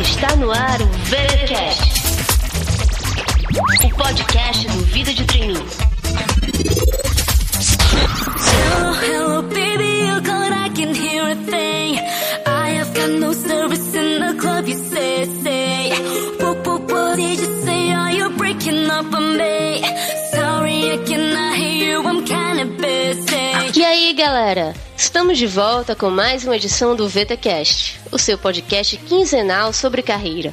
Está no ar o VeraCast, o podcast do Vida de Treininho. Hello, hello, baby, you cold, I can hear a thing. I have no service in the club, you say, say. What did you say? Are you breaking up on me? Sorry, I cannot hear E aí, galera? Estamos de volta com mais uma edição do VTcast, o seu podcast quinzenal sobre carreira.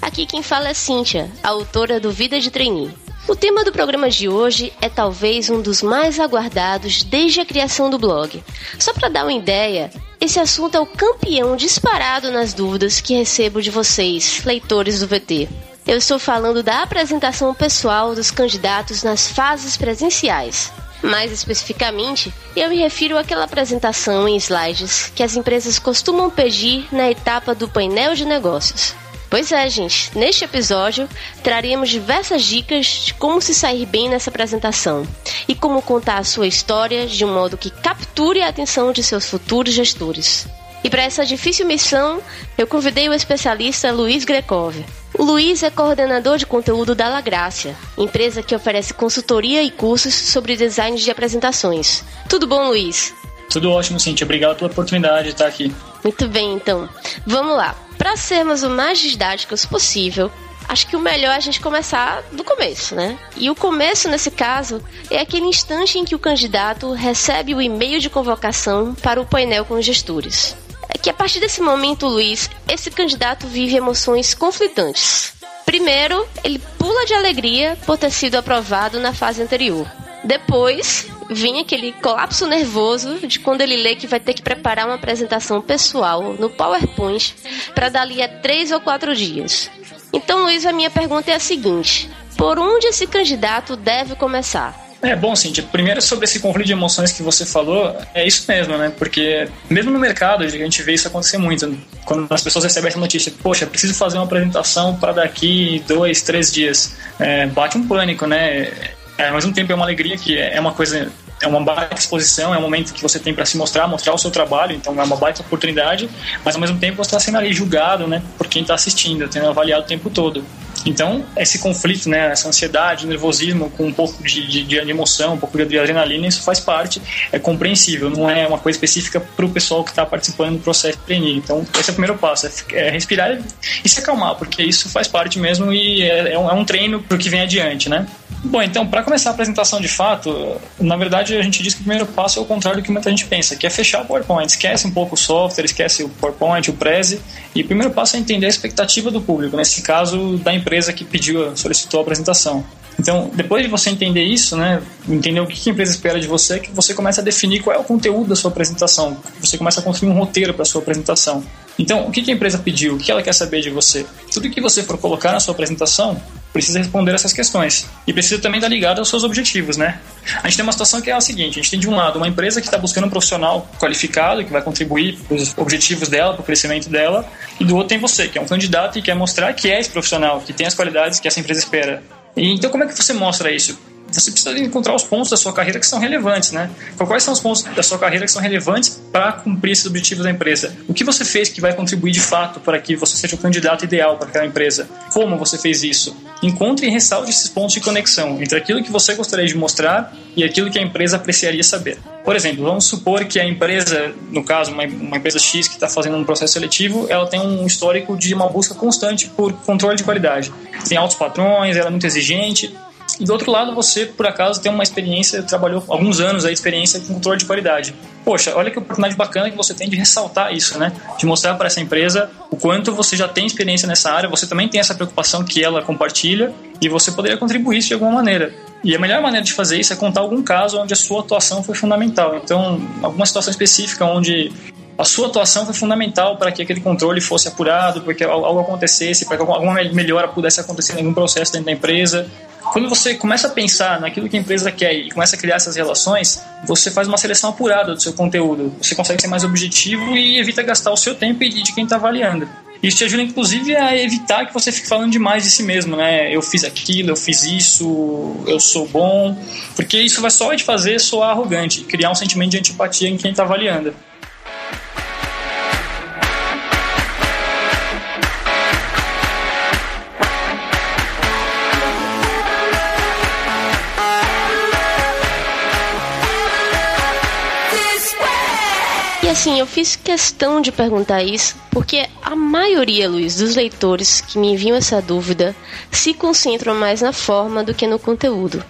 Aqui quem fala é Cíntia, autora do Vida de Trainee. O tema do programa de hoje é talvez um dos mais aguardados desde a criação do blog. Só para dar uma ideia, esse assunto é o campeão disparado nas dúvidas que recebo de vocês, leitores do VT. Eu estou falando da apresentação pessoal dos candidatos nas fases presenciais. Mais especificamente, eu me refiro àquela apresentação em slides que as empresas costumam pedir na etapa do painel de negócios. Pois é, gente, neste episódio traremos diversas dicas de como se sair bem nessa apresentação e como contar a sua história de um modo que capture a atenção de seus futuros gestores. E para essa difícil missão, eu convidei o especialista Luiz Grekov. O Luiz é coordenador de conteúdo da La Gracia, empresa que oferece consultoria e cursos sobre design de apresentações. Tudo bom, Luiz? Tudo ótimo, Cintia. Obrigado pela oportunidade de estar aqui. Muito bem, então. Vamos lá. Para sermos o mais didáticos possível, acho que o melhor é a gente começar do começo, né? E o começo, nesse caso, é aquele instante em que o candidato recebe o e-mail de convocação para o painel com os gestores. É que a partir desse momento, Luiz, esse candidato vive emoções conflitantes. Primeiro, ele pula de alegria por ter sido aprovado na fase anterior. Depois, vem aquele colapso nervoso de quando ele lê que vai ter que preparar uma apresentação pessoal no PowerPoint para dali a três ou quatro dias. Então, Luiz, a minha pergunta é a seguinte: por onde esse candidato deve começar? É bom, Cintia. Primeiro, sobre esse conflito de emoções que você falou, é isso mesmo, né? Porque, mesmo no mercado, a gente vê isso acontecer muito. Quando as pessoas recebem essa notícia, poxa, preciso fazer uma apresentação para daqui dois, três dias. É, bate um pânico, né? É, ao mesmo tempo é uma alegria que é uma coisa é uma baita exposição, é um momento que você tem para se mostrar, mostrar o seu trabalho, então é uma baita oportunidade, mas ao mesmo tempo você está sendo ali julgado, né, por quem está assistindo, tendo avaliado o tempo todo. Então, esse conflito, né, essa ansiedade, nervosismo com um pouco de, de, de emoção, um pouco de adrenalina, isso faz parte, é compreensível, não é uma coisa específica para o pessoal que está participando do processo de. Então, esse é o primeiro passo, é, é respirar e se acalmar, porque isso faz parte mesmo e é, é um, é um treino para o que vem adiante, né? Bom, então, para começar a apresentação de fato, na verdade a gente diz que o primeiro passo é o contrário do que muita gente pensa, que é fechar o PowerPoint. Esquece um pouco o software, esquece o PowerPoint, o Prezi, e o primeiro passo é entender a expectativa do público, nesse caso da empresa que pediu, solicitou a apresentação. Então, depois de você entender isso, né, entender o que a empresa espera de você, que você começa a definir qual é o conteúdo da sua apresentação. Você começa a construir um roteiro para a sua apresentação. Então, o que a empresa pediu? O que ela quer saber de você? Tudo que você for colocar na sua apresentação precisa responder essas questões. E precisa também estar ligado aos seus objetivos, né? A gente tem uma situação que é a seguinte: a gente tem de um lado uma empresa que está buscando um profissional qualificado, que vai contribuir para os objetivos dela, para o crescimento dela, e do outro tem você, que é um candidato e quer mostrar que é esse profissional, que tem as qualidades que essa empresa espera. E, então, como é que você mostra isso? Você precisa encontrar os pontos da sua carreira que são relevantes, né? Então, quais são os pontos da sua carreira que são relevantes para cumprir esses objetivos da empresa? O que você fez que vai contribuir de fato para que você seja o candidato ideal para aquela empresa? Como você fez isso? Encontre e ressalte esses pontos de conexão entre aquilo que você gostaria de mostrar e aquilo que a empresa apreciaria saber. Por exemplo, vamos supor que a empresa, no caso, uma, uma empresa X que está fazendo um processo seletivo, ela tem um histórico de uma busca constante por controle de qualidade. Tem altos padrões, ela é muito exigente, e do outro lado, você, por acaso, tem uma experiência, trabalhou alguns anos aí experiência com controle de qualidade. Poxa, olha que oportunidade bacana que você tem de ressaltar isso, né? De mostrar para essa empresa o quanto você já tem experiência nessa área, você também tem essa preocupação que ela compartilha e você poderia contribuir isso de alguma maneira. E a melhor maneira de fazer isso é contar algum caso onde a sua atuação foi fundamental. Então, alguma situação específica onde a sua atuação foi fundamental para que aquele controle fosse apurado, para que algo acontecesse, para que alguma melhora pudesse acontecer em algum processo dentro da empresa. Quando você começa a pensar naquilo que a empresa quer e começa a criar essas relações, você faz uma seleção apurada do seu conteúdo. Você consegue ser mais objetivo e evita gastar o seu tempo e de quem está avaliando. Isso te ajuda, inclusive, a evitar que você fique falando demais de si mesmo, né? Eu fiz aquilo, eu fiz isso, eu sou bom. Porque isso vai só te fazer soar arrogante, criar um sentimento de antipatia em quem está avaliando. Assim, eu fiz questão de perguntar isso porque a maioria, Luiz, dos leitores que me enviam essa dúvida se concentram mais na forma do que no conteúdo.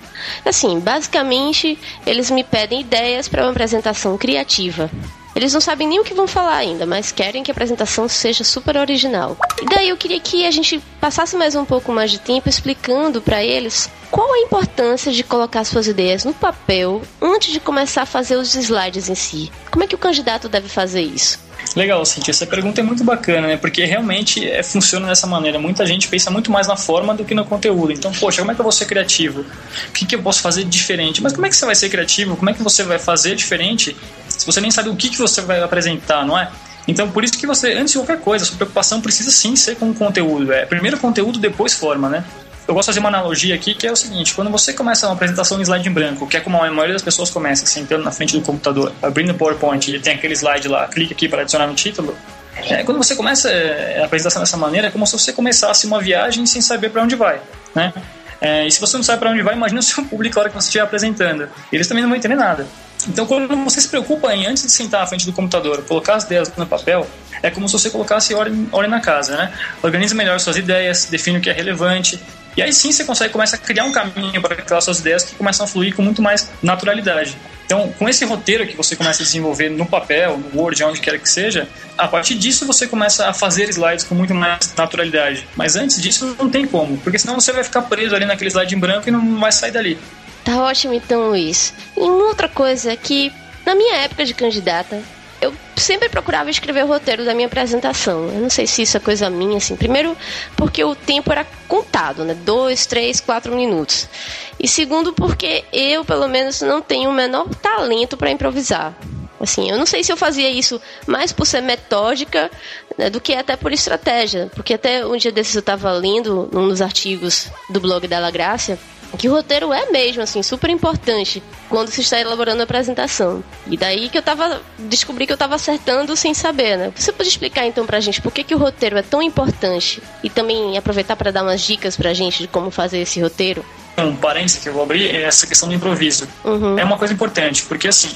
Assim, basicamente, eles me pedem ideias para uma apresentação criativa. Eles não sabem nem o que vão falar ainda, mas querem que a apresentação seja super original. E daí eu queria que a gente passasse mais um pouco mais de tempo explicando para eles qual a importância de colocar suas ideias no papel antes de começar a fazer os slides em si. Como é que o candidato deve fazer isso? Legal, Cintia. Essa pergunta é muito bacana, né? Porque realmente é, funciona dessa maneira. Muita gente pensa muito mais na forma do que no conteúdo. Então, poxa, como é que eu vou ser criativo? O que, que eu posso fazer diferente? Mas como é que você vai ser criativo? Como é que você vai fazer diferente se você nem sabe o que, que você vai apresentar, não é? Então, por isso que você, antes de qualquer coisa, sua preocupação precisa sim ser com o conteúdo. É primeiro conteúdo, depois forma, né? Eu gosto de fazer uma analogia aqui que é o seguinte: quando você começa uma apresentação em slide em branco, que é como a maioria das pessoas começa, sentando na frente do computador, abrindo o PowerPoint e tem aquele slide lá, clica aqui para adicionar no título. É, quando você começa é, a apresentação dessa maneira, é como se você começasse uma viagem sem saber para onde vai, né? É, e se você não sabe para onde vai, imagina o seu público na hora que você estiver apresentando. Eles também não vão entender nada. Então, quando você se preocupa em, antes de sentar à frente do computador, colocar as ideias no papel, é como se você colocasse ordem, ordem na casa, né? Organiza melhor suas ideias, define o que é relevante, e aí sim você consegue começar a criar um caminho para aquelas suas ideias que começam a fluir com muito mais naturalidade. Então, com esse roteiro que você começa a desenvolver no papel, no Word, onde quer que seja, a partir disso você começa a fazer slides com muito mais naturalidade. Mas antes disso não tem como, porque senão você vai ficar preso ali naquele slide em branco e não vai sair dali. Tá ótimo então, Luiz. E uma outra coisa que, na minha época de candidata, eu sempre procurava escrever o roteiro da minha apresentação. Eu não sei se isso é coisa minha, assim. Primeiro, porque o tempo era contado, né? Dois, três, quatro minutos. E segundo, porque eu, pelo menos, não tenho o menor talento para improvisar. Assim, eu não sei se eu fazia isso mais por ser metódica né, do que até por estratégia. Porque até um dia desses eu estava lendo num dos artigos do blog da La Graça que o roteiro é mesmo, assim, super importante quando se está elaborando a apresentação. E daí que eu tava. descobri que eu tava acertando sem saber, né? Você pode explicar então pra gente por que, que o roteiro é tão importante e também aproveitar para dar umas dicas pra gente de como fazer esse roteiro? Um parênteses que eu vou abrir é essa questão do improviso. Uhum. É uma coisa importante, porque assim,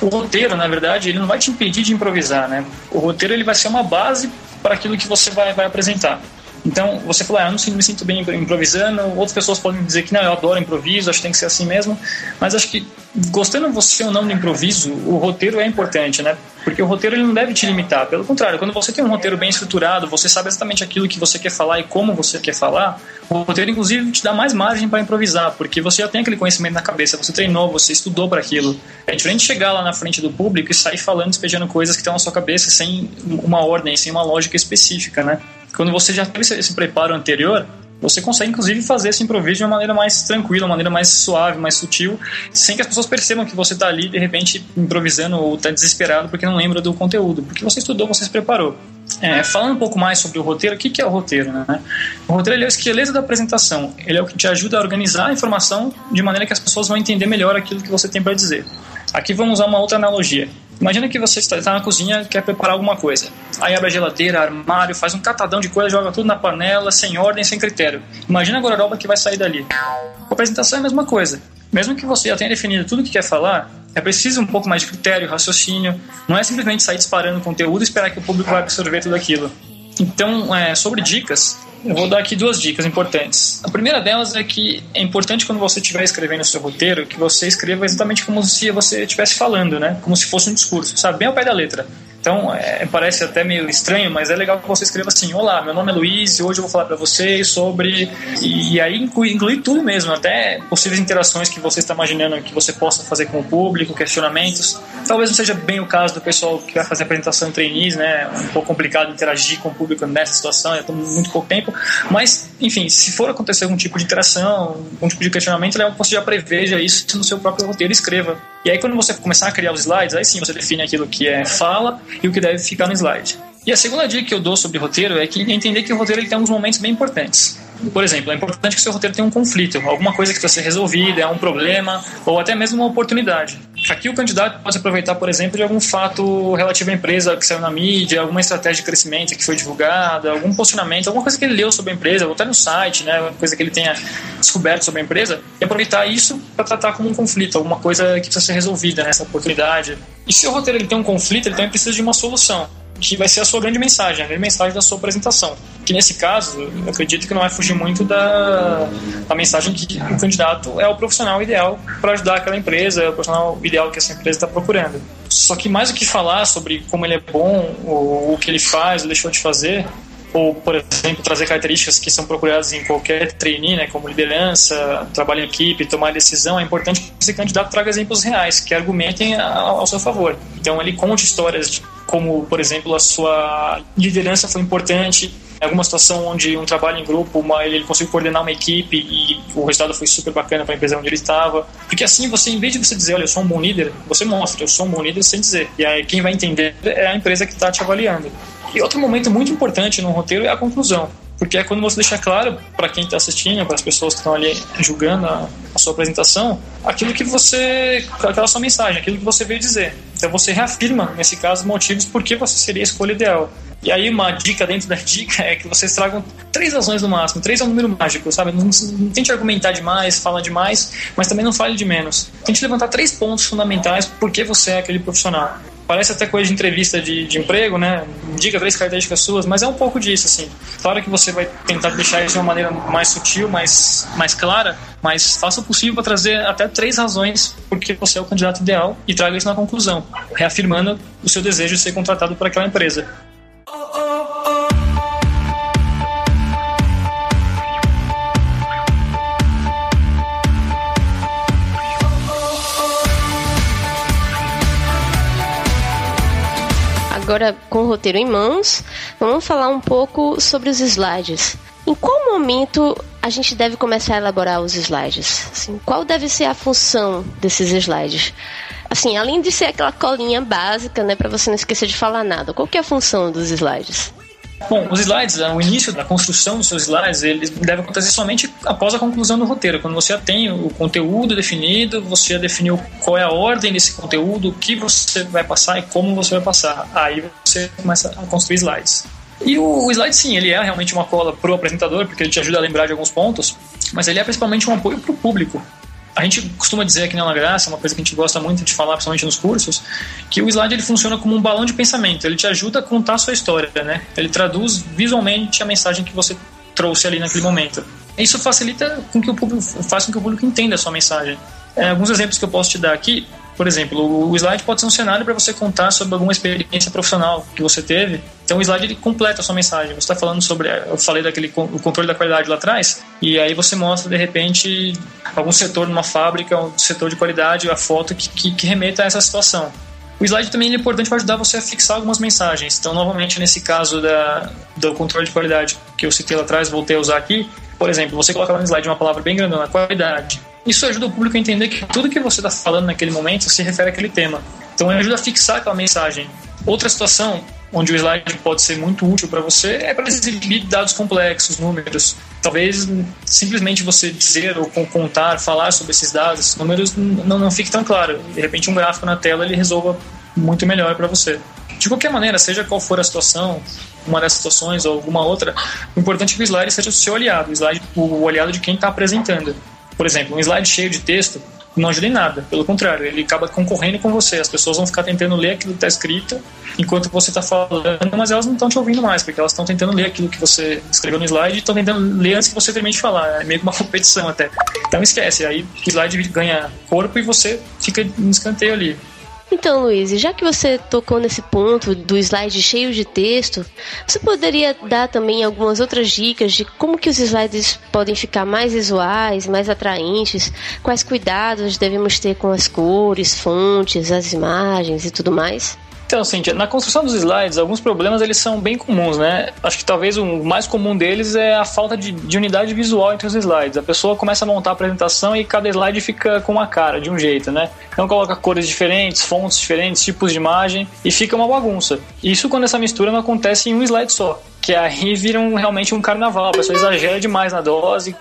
o roteiro, na verdade, ele não vai te impedir de improvisar, né? O roteiro ele vai ser uma base para aquilo que você vai, vai apresentar. Então, você falou, ah, eu não me sinto bem improvisando. Outras pessoas podem dizer que não, eu adoro improviso, acho que tem que ser assim mesmo. Mas acho que, gostando você ou não do improviso, o roteiro é importante, né? Porque o roteiro ele não deve te limitar. Pelo contrário, quando você tem um roteiro bem estruturado, você sabe exatamente aquilo que você quer falar e como você quer falar, o roteiro, inclusive, te dá mais margem para improvisar, porque você já tem aquele conhecimento na cabeça, você treinou, você estudou para aquilo. É diferente chegar lá na frente do público e sair falando, despejando coisas que estão na sua cabeça sem uma ordem, sem uma lógica específica, né? Quando você já teve esse preparo anterior, você consegue inclusive fazer esse improviso de uma maneira mais tranquila, uma maneira mais suave, mais sutil, sem que as pessoas percebam que você está ali de repente improvisando ou está desesperado porque não lembra do conteúdo, porque você estudou, você se preparou. É, falando um pouco mais sobre o roteiro, o que, que é o roteiro? Né? O roteiro é o esqueleto da apresentação, ele é o que te ajuda a organizar a informação de maneira que as pessoas vão entender melhor aquilo que você tem para dizer. Aqui vamos usar uma outra analogia. Imagina que você está na cozinha e quer preparar alguma coisa. Aí abre a geladeira, armário, faz um catadão de coisa, joga tudo na panela, sem ordem, sem critério. Imagina a gororoba que vai sair dali. A apresentação é a mesma coisa. Mesmo que você já tenha definido tudo o que quer falar, é preciso um pouco mais de critério, raciocínio. Não é simplesmente sair disparando conteúdo e esperar que o público vai absorver tudo aquilo. Então, é, sobre dicas, eu vou dar aqui duas dicas importantes. A primeira delas é que é importante quando você estiver escrevendo o seu roteiro que você escreva exatamente como se você estivesse falando, né? Como se fosse um discurso, sabe? Bem ao pé da letra. Então, é, parece até meio estranho, mas é legal que você escreva assim: Olá, meu nome é Luiz e hoje eu vou falar para vocês sobre. E, e aí inclui, inclui, tudo mesmo, até possíveis interações que você está imaginando que você possa fazer com o público, questionamentos. Talvez não seja bem o caso do pessoal que vai fazer apresentação em trainees, né? É um pouco complicado interagir com o público nessa situação, é muito pouco tempo. Mas, enfim, se for acontecer algum tipo de interação, algum tipo de questionamento, é você já preveja isso no seu próprio roteiro escreva. E aí, quando você começar a criar os slides, aí sim você define aquilo que é fala e o que deve ficar no slide. E a segunda dica que eu dou sobre roteiro é que entender que o roteiro ele tem alguns momentos bem importantes. Por exemplo, é importante que o seu roteiro tenha um conflito, alguma coisa que precisa ser resolvida, é um problema ou até mesmo uma oportunidade. Aqui o candidato pode aproveitar, por exemplo, de algum fato relativo à empresa que saiu na mídia, alguma estratégia de crescimento que foi divulgada, algum posicionamento, alguma coisa que ele leu sobre a empresa, ou até no site, né, alguma coisa que ele tenha descoberto sobre a empresa, e aproveitar isso para tratar como um conflito, alguma coisa que precisa ser resolvida nessa oportunidade. E se o roteiro ele tem um conflito, ele também precisa de uma solução que vai ser a sua grande mensagem, a grande mensagem da sua apresentação. Que nesse caso, eu acredito que não vai fugir muito da, da mensagem que o candidato é o profissional ideal para ajudar aquela empresa, é o profissional ideal que essa empresa está procurando. Só que mais do que falar sobre como ele é bom, ou o que ele faz, ou deixou de fazer, ou, por exemplo, trazer características que são procuradas em qualquer trainee, né, como liderança, trabalho em equipe, tomar decisão, é importante que esse candidato traga exemplos reais, que argumentem ao seu favor. Então, ele conte histórias de como, por exemplo, a sua liderança foi importante, alguma situação onde um trabalho em grupo, uma, ele conseguiu coordenar uma equipe e o resultado foi super bacana para a empresa onde ele estava. Porque assim, você, em vez de você dizer, olha, eu sou um bom líder, você mostra, eu sou um bom líder sem dizer. E aí quem vai entender é a empresa que está te avaliando. E outro momento muito importante no roteiro é a conclusão porque é quando você deixa claro para quem está assistindo, para as pessoas que estão ali julgando a, a, sua apresentação, aquilo que você, aquela sua mensagem, aquilo que você veio dizer. Então você reafirma, nesse caso, motivos por que você seria a escolha ideal. E aí uma dica dentro da dica é que vocês tragam três razões no máximo. Três é um número mágico, sabe? Não, não tente argumentar demais, fala demais, mas também não fale de menos. Tente levantar três pontos fundamentais por que você é aquele profissional. Parece até coisa de entrevista de, de emprego, né? Diga três características suas, mas é um pouco disso, assim. Claro que você vai tentar deixar isso de uma maneira mais sutil, mais, mais clara, mas faça o possível para trazer até três razões porque você é o candidato ideal e traga isso na conclusão, reafirmando o seu desejo de ser contratado por aquela empresa. Agora com o roteiro em mãos, vamos falar um pouco sobre os slides. Em qual momento a gente deve começar a elaborar os slides? Assim, qual deve ser a função desses slides? Assim, além de ser aquela colinha básica, né, para você não esquecer de falar nada, qual que é a função dos slides? Bom, os slides, né, o início da construção dos seus slides, eles devem acontecer somente após a conclusão do roteiro. Quando você já tem o conteúdo definido, você já definiu qual é a ordem desse conteúdo, o que você vai passar e como você vai passar. Aí você começa a construir slides. E o, slide, sim, ele é realmente uma cola para o apresentador, porque ele te ajuda a lembrar de alguns pontos, mas ele é principalmente um apoio para o público a gente costuma dizer aqui na Graça, uma coisa que a gente gosta muito de falar, principalmente nos cursos, que o slide ele funciona como um balão de pensamento. Ele te ajuda a contar a sua história, né? Ele traduz visualmente a mensagem que você trouxe ali naquele momento. Isso facilita com que o público, faz com que o público entenda a sua mensagem. É, alguns exemplos que eu posso te dar aqui por exemplo, o slide pode ser um cenário para você contar sobre alguma experiência profissional que você teve. Então o slide ele completa a sua mensagem. Você está falando sobre, eu falei daquele o controle da qualidade lá atrás, e aí você mostra de repente algum setor numa fábrica, um setor de qualidade, a foto que, que, que remeta a essa situação. O slide também é importante para ajudar você a fixar algumas mensagens. Então, novamente, nesse caso da, do controle de qualidade que eu citei lá atrás, voltei a usar aqui. Por exemplo, você coloca lá no slide uma palavra bem grandona, qualidade. Isso ajuda o público a entender que tudo que você está falando naquele momento se refere àquele tema. Então ajuda a fixar aquela mensagem. Outra situação onde o slide pode ser muito útil para você é para exibir dados complexos, números. Talvez simplesmente você dizer ou contar, falar sobre esses dados, números não, não fique tão claro. De repente um gráfico na tela ele resolva muito melhor para você. De qualquer maneira, seja qual for a situação, uma dessas situações ou alguma outra, o importante é que o slide seja o seu aliado, o, slide, o aliado de quem está apresentando. Por exemplo, um slide cheio de texto não ajuda em nada, pelo contrário, ele acaba concorrendo com você. As pessoas vão ficar tentando ler aquilo que está escrito enquanto você está falando, mas elas não estão te ouvindo mais, porque elas estão tentando ler aquilo que você escreveu no slide e estão tentando ler antes que você termine de falar. É meio que uma competição até. Então esquece, aí o slide ganha corpo e você fica no escanteio ali. Então, Luiz, já que você tocou nesse ponto do slide cheio de texto, você poderia dar também algumas outras dicas de como que os slides podem ficar mais visuais, mais atraentes, quais cuidados devemos ter com as cores, fontes, as imagens e tudo mais? Então, Cintia, na construção dos slides, alguns problemas eles são bem comuns, né? Acho que talvez o mais comum deles é a falta de, de, unidade visual entre os slides. A pessoa começa a montar a apresentação e cada slide fica com uma cara, de um jeito, né? Então coloca cores diferentes, fontes diferentes, tipos de imagem e fica uma bagunça. Isso quando essa mistura não acontece em um slide só que aí vira realmente um carnaval. A pessoa exagera demais na dose,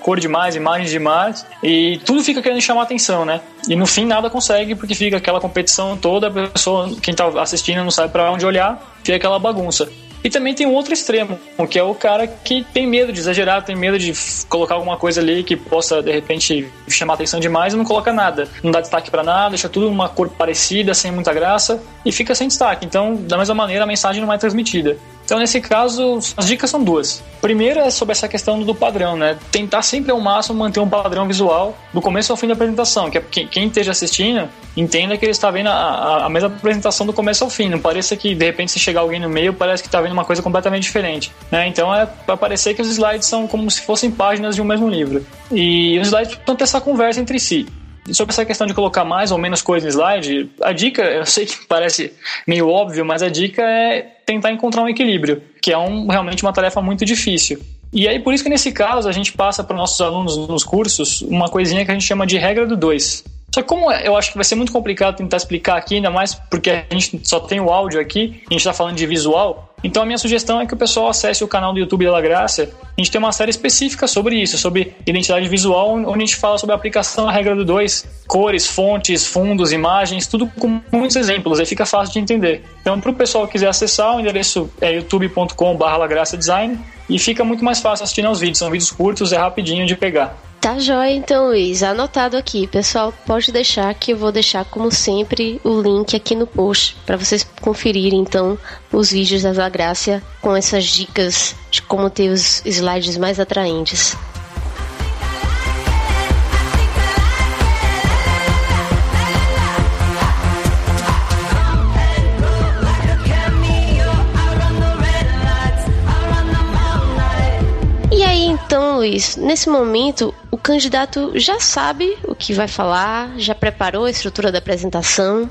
cor demais, imagens demais, e tudo fica querendo chamar atenção, né? E no fim nada consegue, porque fica aquela competição toda, a pessoa, quem tá assistindo não sabe para onde olhar, fica aquela bagunça. E também tem um outro extremo, que é o cara que tem medo de exagerar, tem medo de colocar alguma coisa ali que possa, de repente, chamar atenção demais e não coloca nada. Não dá destaque para nada, deixa tudo uma cor parecida, sem muita graça e fica sem destaque. Então, da mesma maneira, a mensagem não é transmitida. Então, nesse caso, as dicas são duas. Primeiro é sobre essa questão do padrão, né? Tentar sempre ao máximo manter um padrão visual do começo ao fim da apresentação, que é quem esteja assistindo entenda que ele está vendo a, a, mesma apresentação do começo ao fim. Não pareça que de repente se chegar alguém no meio parece que está vendo uma coisa completamente diferente. Né? Então é para parecer que os slides são como se fossem páginas de um mesmo livro. E os slides precisam ter essa conversa entre si. E sobre essa questão de colocar mais ou menos coisa no slide, a dica, eu sei que parece meio óbvio, mas a dica é tentar encontrar um equilíbrio, que é um, realmente uma tarefa muito difícil. E aí, por isso que nesse caso, a gente passa para os nossos alunos nos cursos uma coisinha que a gente chama de regra do 2. Só que como eu acho que vai ser muito complicado tentar explicar aqui, ainda mais porque a gente só tem o áudio aqui, a gente está falando de visual, então a minha sugestão é que o pessoal acesse o canal do YouTube da Graça. A gente tem uma série específica sobre isso, sobre identidade visual, onde a gente fala sobre a aplicação da regra do 2, cores, fontes, fundos, imagens, tudo com muitos exemplos, aí fica fácil de entender. Então, para o pessoal que quiser acessar, o endereço é youtube.com.br Design e fica muito mais fácil assistir aos vídeos. São vídeos curtos, é rapidinho de pegar. Tá jóia então, Luiz. Anotado aqui. Pessoal, pode deixar que eu vou deixar, como sempre, o link aqui no post para vocês conferirem, então, os vídeos da Grácia com essas dicas de como ter os slides mais atraentes. Luiz, nesse momento, o candidato já sabe o que vai falar, já preparou a estrutura da apresentação,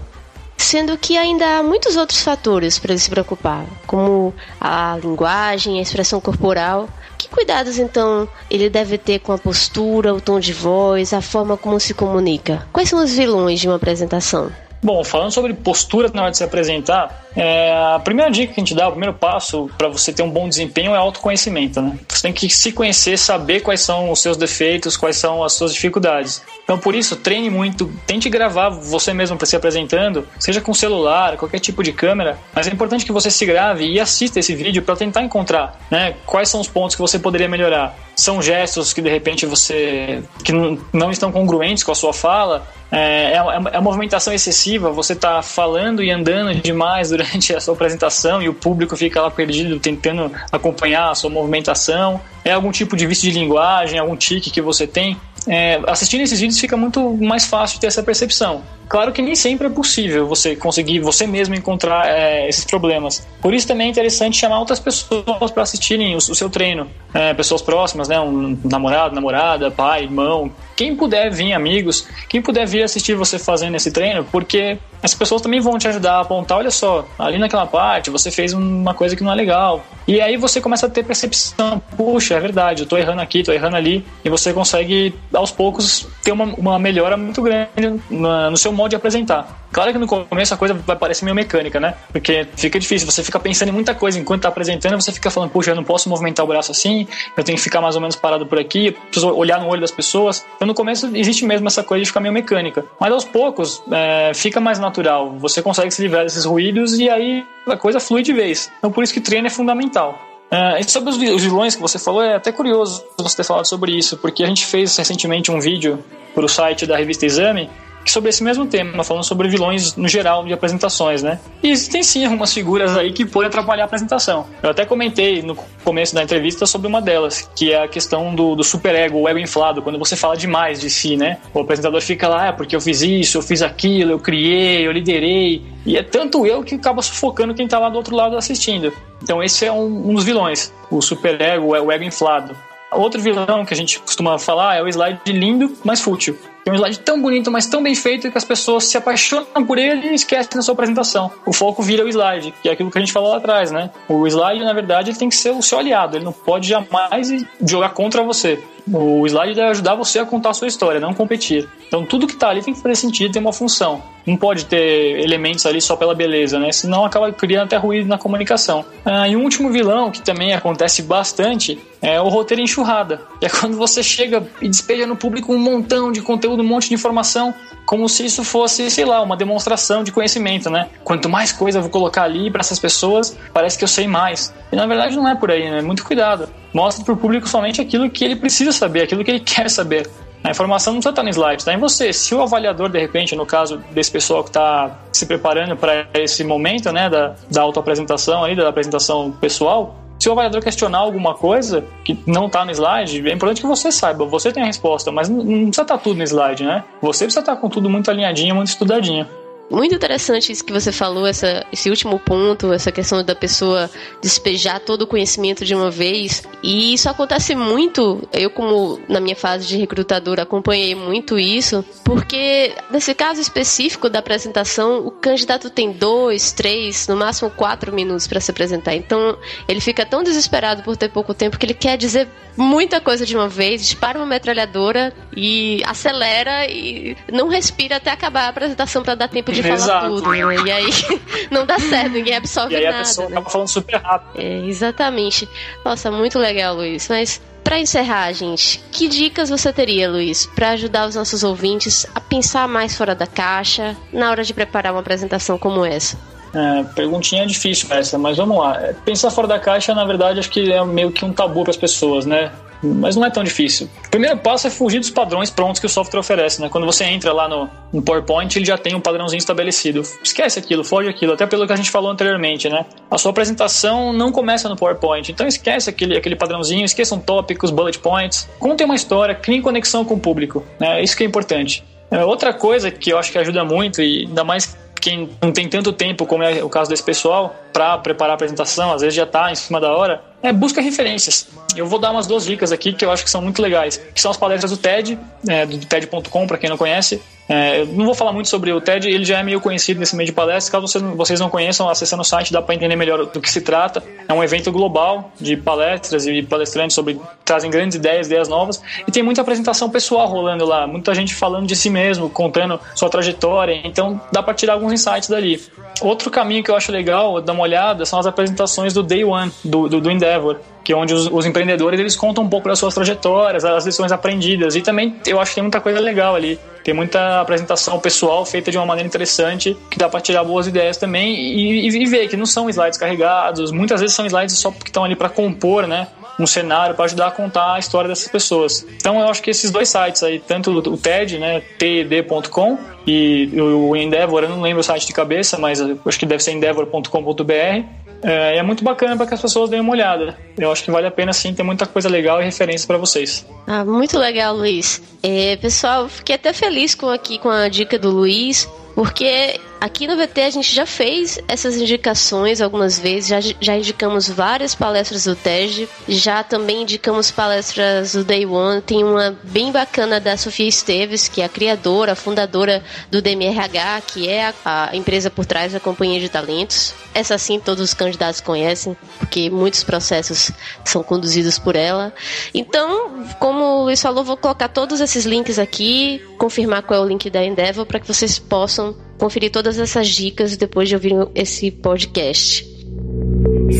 sendo que ainda há muitos outros fatores para ele se preocupar, como a linguagem, a expressão corporal. Que cuidados então ele deve ter com a postura, o tom de voz, a forma como se comunica? Quais são os vilões de uma apresentação? Bom, falando sobre postura na hora de se apresentar, é, a primeira dica que a gente dá, o primeiro passo para você ter um bom desempenho é autoconhecimento. Né? Você tem que se conhecer, saber quais são os seus defeitos, quais são as suas dificuldades. Então, por isso, treine muito, tente gravar você mesmo se apresentando, seja com celular, qualquer tipo de câmera, mas é importante que você se grave e assista esse vídeo para tentar encontrar né, quais são os pontos que você poderia melhorar. São gestos que de repente você que não estão congruentes com a sua fala, é, é, é, a movimentação excessiva, você está falando e andando demais durante a sua apresentação e o público fica lá perdido tentando acompanhar a sua movimentação. É algum tipo de vício de linguagem, algum tique que você tem. É, assistindo esses vídeos fica muito mais fácil ter essa percepção. Claro que nem sempre é possível você conseguir você mesmo encontrar é, esses problemas. Por isso também é interessante chamar outras pessoas para assistirem o, o, seu treino. É, pessoas próximas, né? Um namorado, namorada, pai, irmão. Quem puder vir, amigos, quem puder vir assistir você fazendo esse treino, porque as pessoas também vão te ajudar a apontar, olha só, ali naquela parte você fez uma coisa que não é legal. E aí você começa a ter percepção, puxa, é verdade, eu tô errando aqui, tô errando ali, e você consegue aos poucos ter uma, uma melhora muito grande no, no seu modo de apresentar. Claro que no começo a coisa vai parecer meio mecânica, né? Porque fica difícil, você fica pensando em muita coisa enquanto tá apresentando, você fica falando, puxa, eu não posso movimentar o braço assim, eu tenho que ficar mais ou menos parado por aqui, preciso olhar no olho das pessoas. Então no começo existe mesmo essa coisa de ficar meio mecânica. Mas aos poucos é, fica mais natural, você consegue se livrar desses ruídos e aí a coisa flui de vez. Então por isso que treino é fundamental. Uh, e sobre os vilões que você falou, é até curioso você ter falado sobre isso, porque a gente fez recentemente um vídeo para o site da revista Exame sobre esse mesmo tema, falando sobre vilões no geral de apresentações, né? E existem sim algumas figuras aí que podem atrapalhar a apresentação. Eu até comentei no começo da entrevista sobre uma delas, que é a questão do, do superego, o ego inflado, quando você fala demais de si, né? O apresentador fica lá, é porque eu fiz isso, eu fiz aquilo, eu criei, eu liderei. E é tanto eu que acaba sufocando quem tá lá do outro lado assistindo. Então esse é um, um dos vilões, o superego, o ego inflado. Outro vilão que a gente costuma falar é o slide lindo, mas fútil. É um slide tão bonito, mas tão bem feito que as pessoas se apaixonam por ele e esquecem da sua apresentação. O foco vira o slide, que é aquilo que a gente falou lá atrás, né? O slide, na verdade, ele tem que ser o seu aliado, ele não pode jamais jogar contra você. O slide deve ajudar você a contar a sua história, não competir. Então tudo que está ali tem que fazer sentido, tem uma função. Não pode ter elementos ali só pela beleza, né? Senão acaba criando até ruído na comunicação. Ah, e um último vilão, que também acontece bastante, é o roteiro enxurrada. Que é quando você chega e despeja no público um montão de conteúdo, um monte de informação, como se isso fosse, sei lá, uma demonstração de conhecimento, né? Quanto mais coisa eu vou colocar ali para essas pessoas, parece que eu sei mais. E na verdade não é por aí, né? Muito cuidado. Mostra para o público somente aquilo que ele precisa saber, aquilo que ele quer saber. A informação não precisa estar no slide, está em você. Se o avaliador, de repente, no caso desse pessoal que está se preparando para esse momento né, da, da autoapresentação, aí, da apresentação pessoal, se o avaliador questionar alguma coisa que não está no slide, é importante que você saiba, você tem a resposta, mas não, precisa estar tudo no slide, né? Você precisa estar com tudo muito alinhadinho, muito estudadinho. Muito interessante isso que você falou, essa, esse último ponto, essa questão da pessoa despejar todo o conhecimento de uma vez. E isso acontece muito, eu como na minha fase de recrutadora acompanhei muito isso, porque nesse caso específico da apresentação, o candidato tem dois, três, no máximo quatro minutos para se apresentar. Então ele fica tão desesperado por ter pouco tempo que ele quer dizer muita coisa de uma vez, dispara uma metralhadora e acelera e não respira até acabar a apresentação para dar tempo de falar Exato. tudo. Né? E aí não dá certo, ninguém absorve E aí nada. a pessoa né? acaba falando super rápido. É, exatamente. Nossa, muito legal, Luiz. Mas para encerrar, gente, que dicas você teria, Luiz, para ajudar os nossos ouvintes a pensar mais fora da caixa na hora de preparar uma apresentação como essa? É, perguntinha difícil essa, mas vamos lá. Pensar fora da caixa, na verdade, acho que é meio que um tabu para as pessoas, né? Mas não é tão difícil. O primeiro passo é fugir dos padrões prontos que o software oferece, né? Quando você entra lá no, no PowerPoint, ele já tem um padrãozinho estabelecido. Esquece aquilo, foge aquilo, até pelo que a gente falou anteriormente, né? A sua apresentação não começa no PowerPoint, então esquece aquele, aquele padrãozinho, esqueçam tópicos, bullet points. Contem uma história, criem conexão com o público, né? Isso que é importante. É, Outra coisa que eu acho que ajuda muito, e ainda mais quem não tem tanto tempo, como é o caso desse pessoal, para preparar a apresentação, às vezes já está em cima da hora, é busca referências. Eu vou dar umas duas dicas aqui que eu acho que são muito legais, que são as palestras do TED, é, do TED.com, para quem não conhece. É, não vou falar muito sobre o TED, ele já é meio conhecido nesse meio de palestras. Caso vocês, vocês não conheçam, acessando o site dá para entender melhor do que se trata. É um evento global de palestras e palestrantes sobre trazem grandes ideias, ideias novas e tem muita apresentação pessoal rolando lá, muita gente falando de si mesmo, contando sua trajetória. Então dá para tirar alguns insights dali. Outro caminho que eu acho legal dar uma olhada são as apresentações do Day One do, do, do Endeavor que é onde os, os, empreendedores eles contam um pouco das suas trajetórias, as lições aprendidas e também eu acho que tem muita coisa legal ali. Tem muita apresentação pessoal feita de uma maneira interessante que dá para tirar boas ideias também e, e, e, ver que não são slides carregados, muitas vezes são slides só que estão ali para compor, né? Um cenário para ajudar a contar a história dessas pessoas. Então eu acho que esses dois sites aí, tanto o TED, né, ted.com e o Endeavor, eu não lembro o site de cabeça, mas acho que deve ser endeavor.com.br, é, é, muito bacana para que as pessoas deem uma olhada. Eu acho que vale a pena sim, tem muita coisa legal e referência para vocês. Ah, muito legal, Luiz. É, pessoal, fiquei até feliz com aqui com a dica do Luiz, porque aqui no VT a gente já fez essas indicações algumas vezes, já, já indicamos várias palestras do TED, já também indicamos palestras do Day One, tem uma bem bacana da Sofia Esteves, que é a criadora, a fundadora do DMRH, que é a, a empresa por trás da Companhia de Talentos. Essa sim todos os candidatos conhecem, porque muitos processos são conduzidos por ela. Então, como o Luiz falou, vou colocar todos esses links aqui, confirmar qual é o link da Endeavor, para que vocês possam conferir todas essas dicas depois de ouvir esse podcast.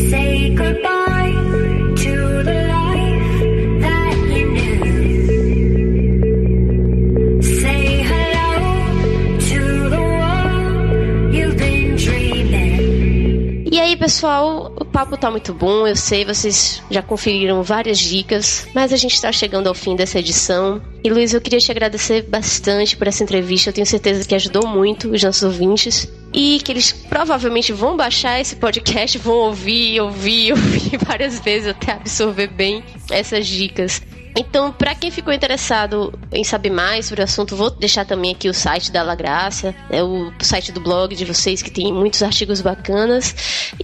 Say goodbye to the. E pessoal, papo tá muito bom, eu sei, vocês já conferiram várias dicas, mas a gente tá chegando ao fim dessa edição. E Luiz, eu queria te agradecer bastante por essa entrevista, eu tenho certeza que ajudou muito os nossos ouvintes. E que eles provavelmente vão baixar esse podcast, vão ouvir, ouvir, ouvir várias vezes até absorver bem essas dicas. Então, para quem ficou interessado em saber mais sobre o assunto, vou deixar também aqui o site da La Graça, é o site do blog de vocês que tem muitos artigos bacanas.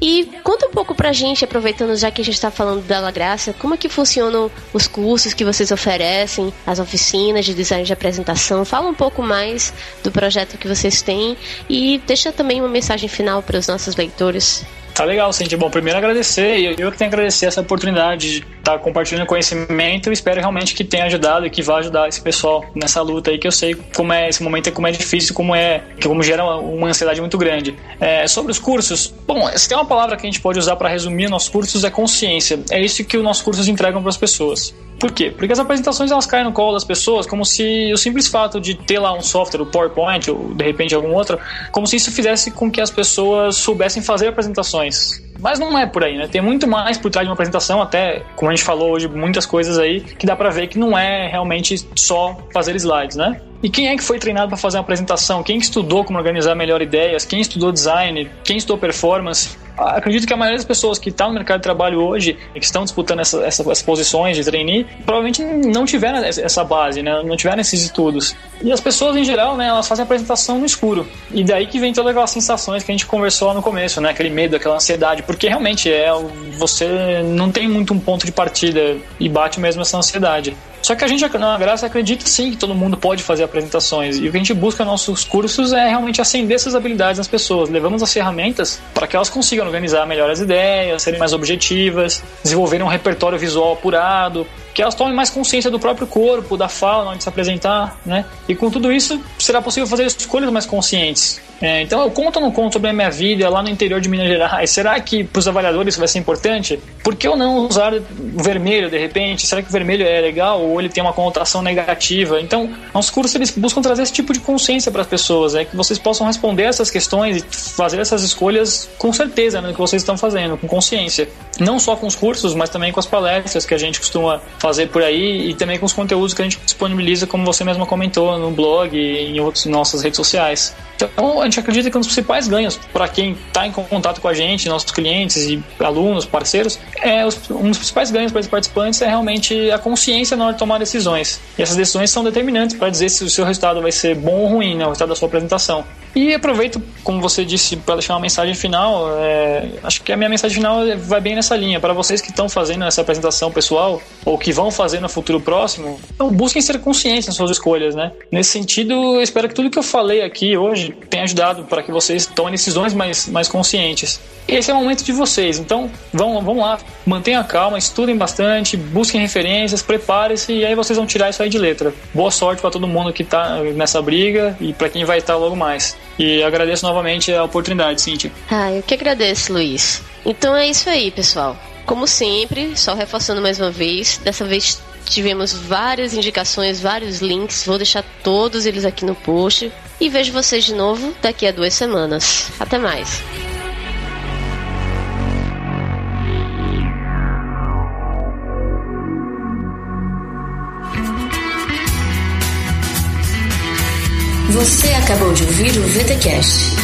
E conta um pouco pra gente, aproveitando já que a gente está falando da La Graça, como é que funcionam os cursos que vocês oferecem, as oficinas de design de apresentação. Fala um pouco mais do projeto que vocês têm e deixa também uma mensagem final para os nossos leitores. Tá legal, Cintia. Bom, primeiro agradecer, e eu que tenho que agradecer essa oportunidade de estar tá compartilhando conhecimento. Eu espero realmente que tenha ajudado e que vá ajudar esse pessoal nessa luta aí, que eu sei como é esse momento, como é difícil, como é, como gera uma ansiedade muito grande. É, sobre os cursos, bom, se tem uma palavra que a gente pode usar para resumir nossos cursos é consciência. É isso que os nossos cursos entregam para as pessoas. Por quê? Porque as apresentações elas caem no colo das pessoas como se o simples fato de ter lá um software, o PowerPoint ou de repente algum outro, como se isso fizesse com que as pessoas soubessem fazer apresentações. Mas não é por aí, né? Tem muito mais por trás de uma apresentação, até como a gente falou hoje, muitas coisas aí que dá para ver que não é realmente só fazer slides, né? E quem é que foi treinado para fazer uma apresentação? Quem estudou como organizar melhor ideias? Quem estudou design? Quem estudou performance? Acredito que a maioria das pessoas que estão tá no mercado de trabalho hoje e que estão disputando essa, essa, essas posições de trainee provavelmente não tiveram essa base, né? não tiveram esses estudos. E as pessoas em geral, né, elas fazem a apresentação no escuro. E daí que vem todas aquelas sensações que a gente conversou lá no começo, né? aquele medo, aquela ansiedade, porque realmente é você não tem muito um ponto de partida e bate mesmo essa ansiedade. Só que a gente, na Graça, acredita sim que todo mundo pode fazer apresentações. E o que a gente busca nos nossos cursos é realmente acender essas habilidades nas pessoas. Levamos as ferramentas para que elas consigam organizar melhor as ideias, serem mais objetivas, desenvolverem um repertório visual apurado, que elas tomem mais consciência do próprio corpo, da fala, na hora de se apresentar, né? E com tudo isso, será possível fazer escolhas mais conscientes. É, então, eu conto ou não conto sobre a minha vida lá no interior de Minas Gerais? Será que para os avaliadores isso vai ser importante? Por que eu não usar o vermelho de repente? Será que o vermelho é legal ou ele tem uma conotação negativa? Então, nossos cursos eles buscam trazer esse tipo de consciência para as pessoas, é que vocês possam responder essas questões e fazer essas escolhas com certeza né, que vocês estão fazendo, com consciência. Não só com os cursos, mas também com as palestras que a gente costuma fazer por aí e também com os conteúdos que a gente disponibiliza, como você mesma comentou, no blog e em outras nossas redes sociais. Então, a gente acredita que um dos principais ganhos para quem está em contato com a gente, nossos clientes e alunos, parceiros, é um dos principais ganhos para os participantes é realmente a consciência na hora de tomar decisões. E essas decisões são determinantes para dizer se o seu resultado vai ser bom ou ruim, né, o resultado da sua apresentação. E aproveito, como você disse, para deixar uma mensagem final. É, acho que a minha mensagem final vai bem nessa linha. Para vocês que estão fazendo essa apresentação pessoal ou que vão fazer no futuro próximo, então busquem ser conscientes nas suas escolhas, né? Nesse sentido, eu espero que tudo que eu falei aqui hoje tenha ajudado para que vocês tomem decisões mais, mais conscientes. Esse é o momento de vocês, então vão, vão lá, mantenham a calma, estudem bastante, busquem referências, preparem-se e aí vocês vão tirar isso aí de letra. Boa sorte para todo mundo que está nessa briga e para quem vai estar logo mais. E agradeço novamente a oportunidade, Cintia. Ah, eu que agradeço, Luiz. Então é isso aí, pessoal. Como sempre, só reforçando mais uma vez, dessa vez tivemos várias indicações, vários links, vou deixar todos eles aqui no post. E vejo vocês de novo daqui a duas semanas. Até mais! Você acabou de ouvir o VTCast.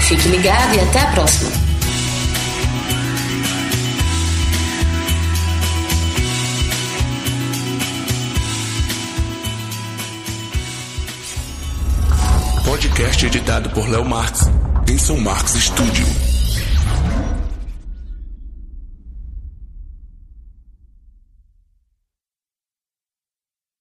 Fique ligado e até a próxima. Podcast editado por Léo Marx, em São Marcos Studio.